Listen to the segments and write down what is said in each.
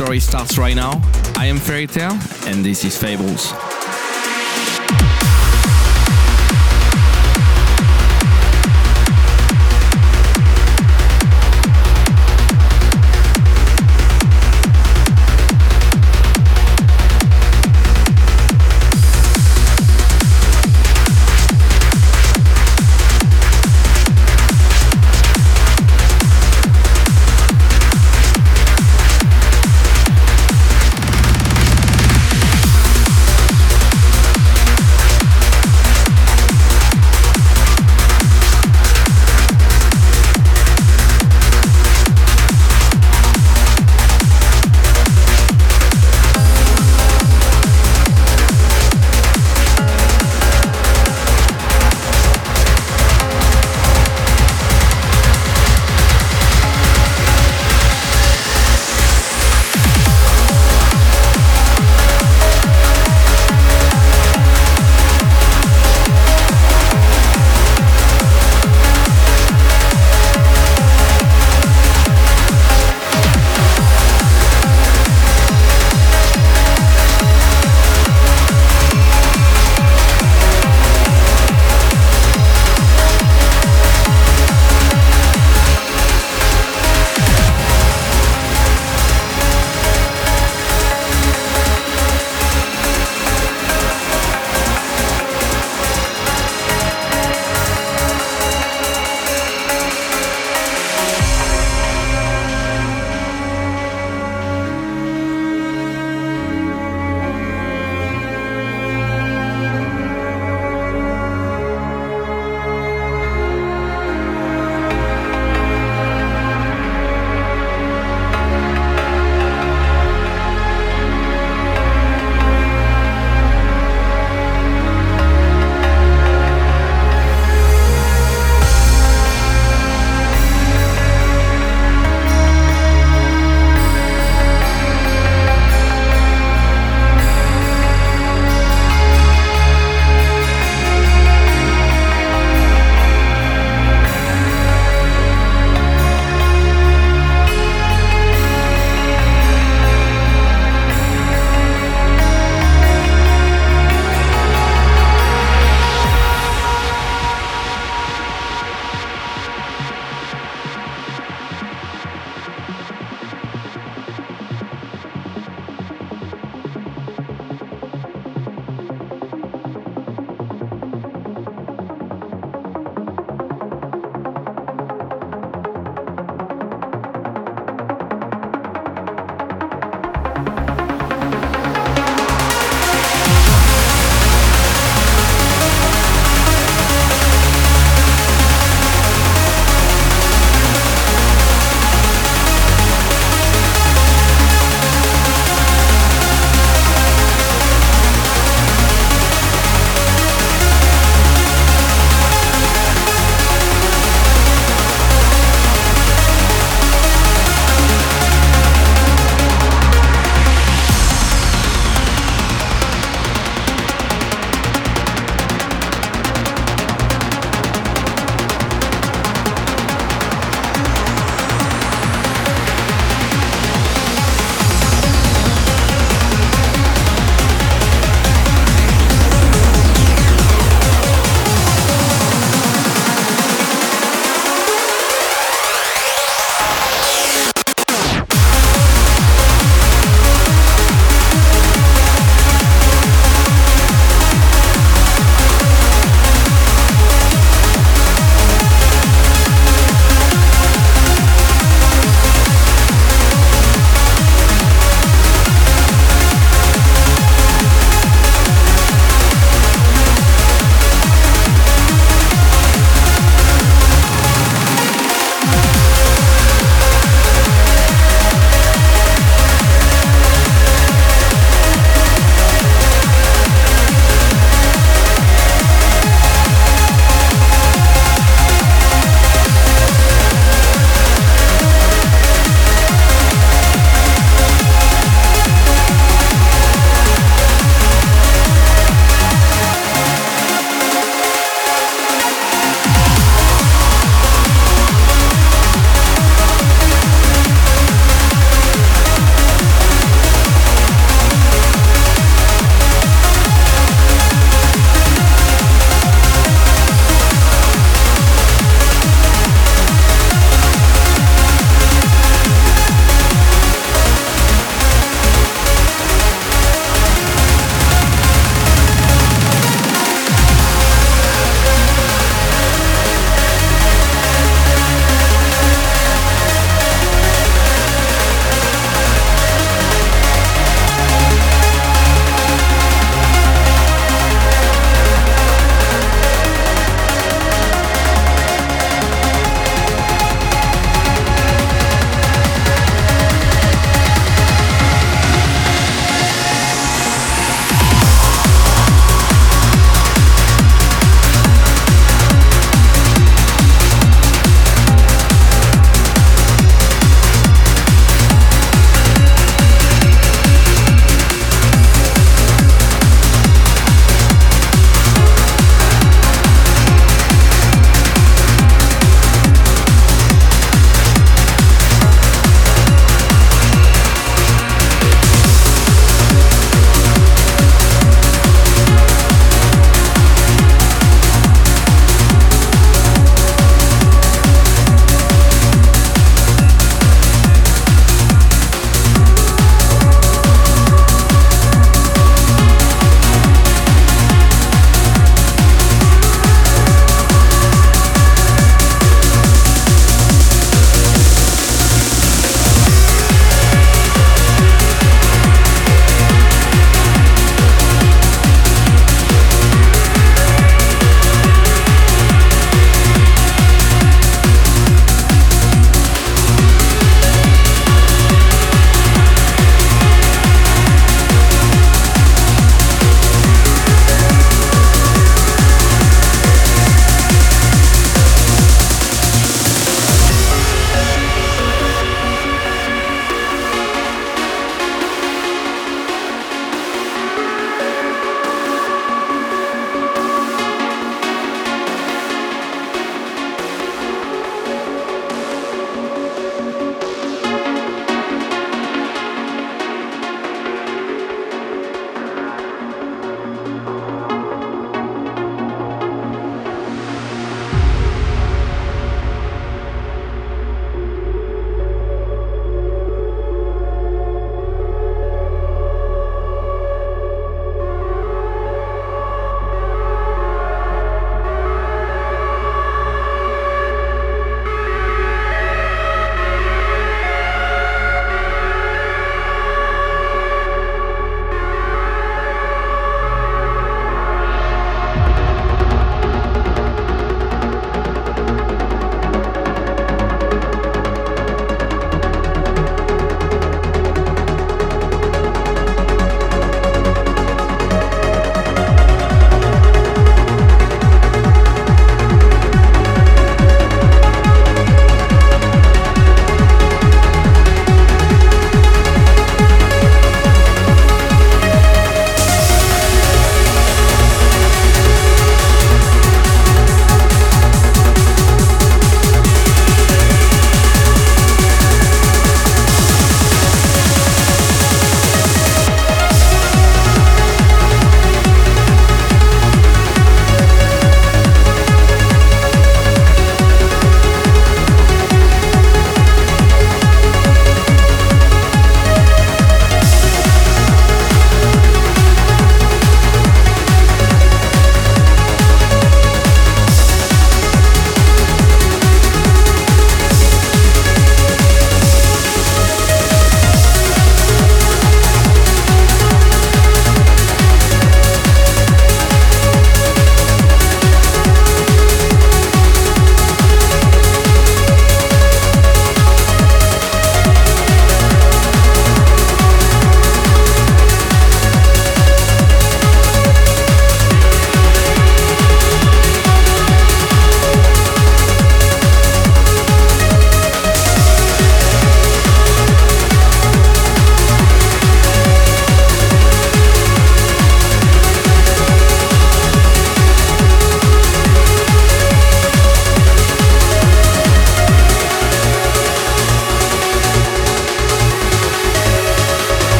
story starts right now. I am Ferry Tayle, and this is Fables.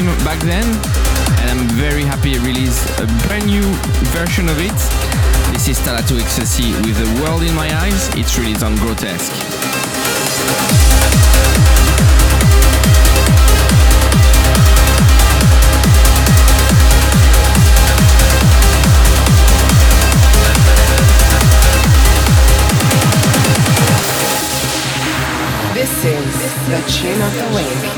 team back then, and I'm very happy to release a brand new version of it. This is Talla 2XLC with The World in My Eyes. It's released on Grotesque. This is the chin of the wave.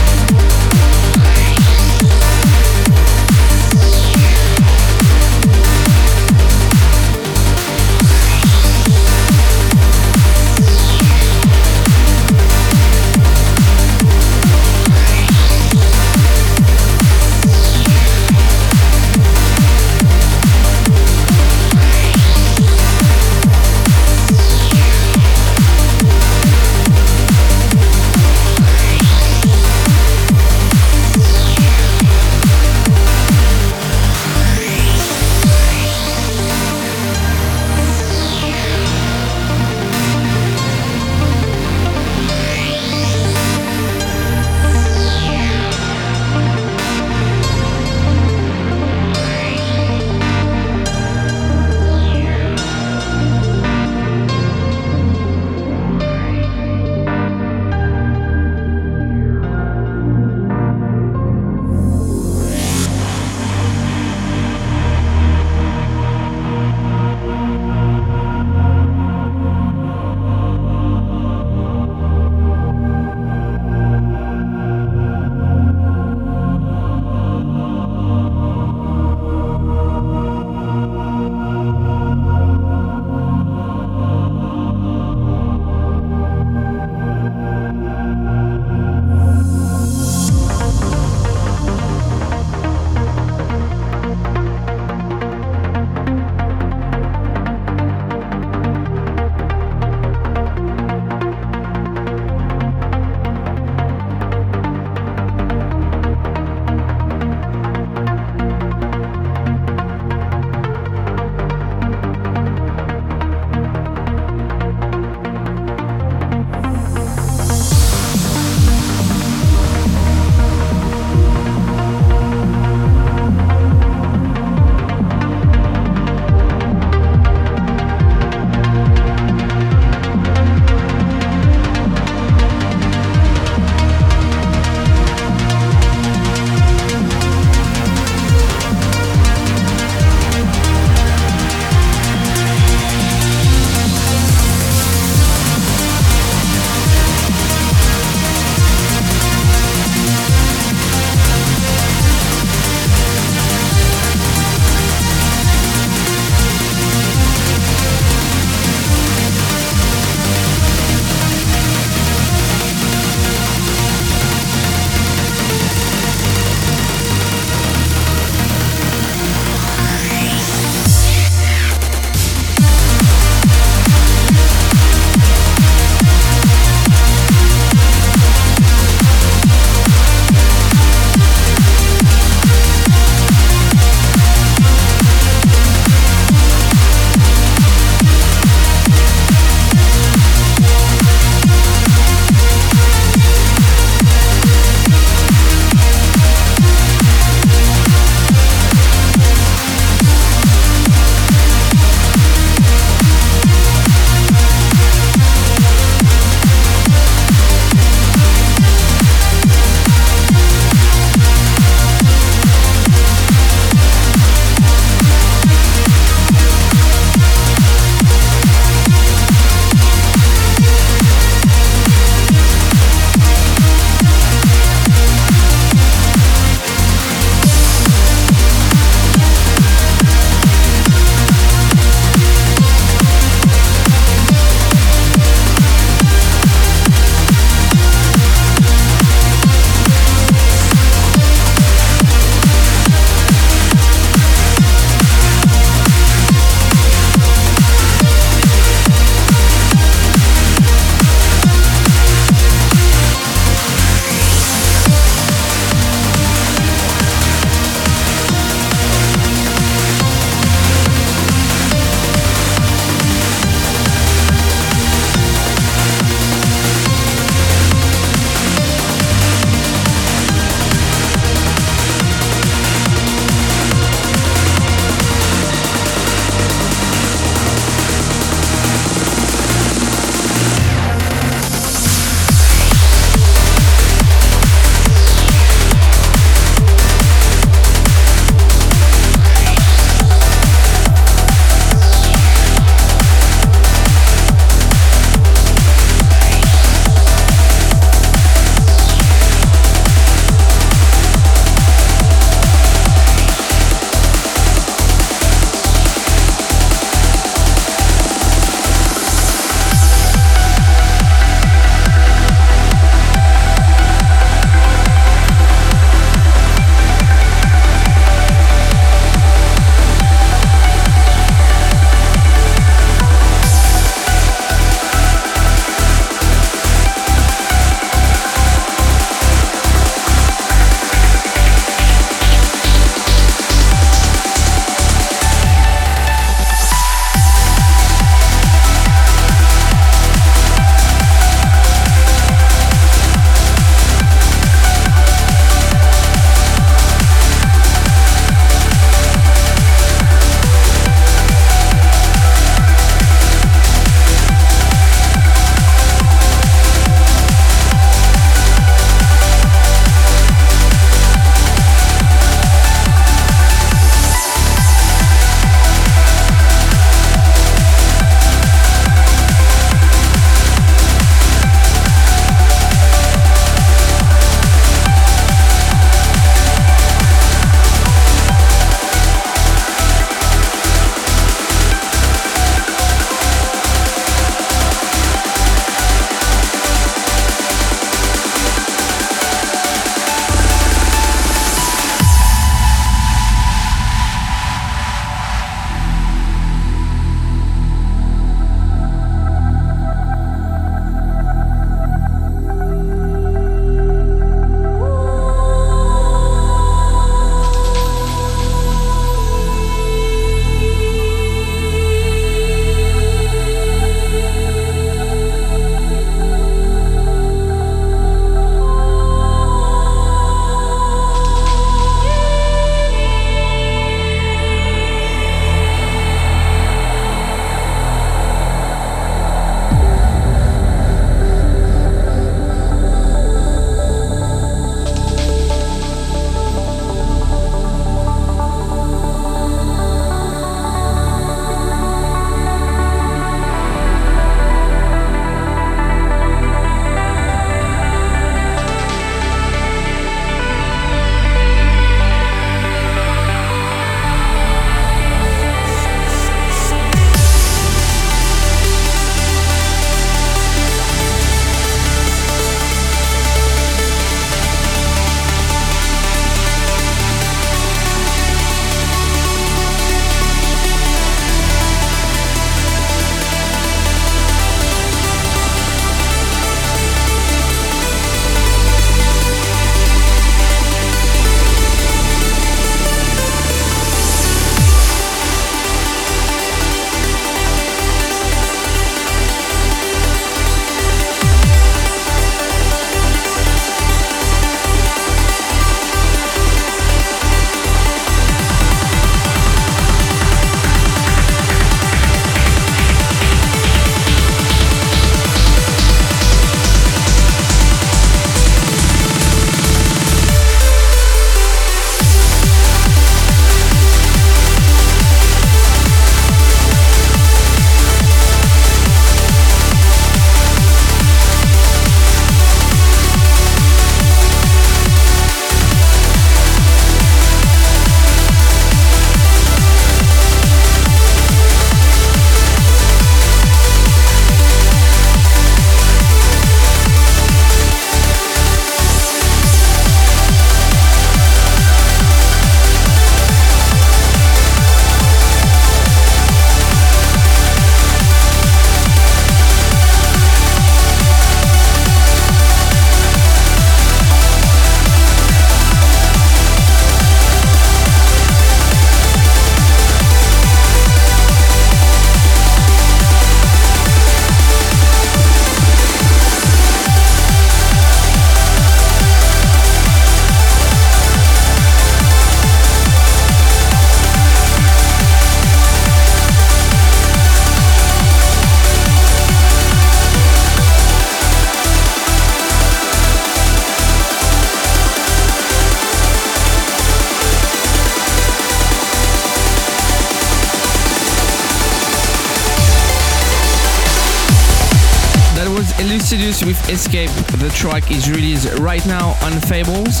Track is released right now on Fables.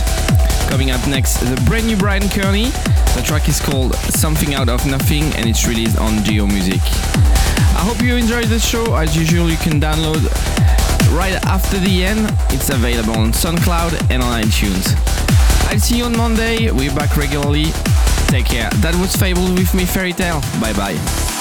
Coming up next, the brand new Bryan Kearney. The track is called Something Out of Nothing and it's released on Geo Music. I hope you enjoyed the show. As usual, you can download right after the end. It's available on SoundCloud and on iTunes. I'll see you on Monday. We're back regularly. Take care. That was Fables with me, Ferry Tayle. Bye bye.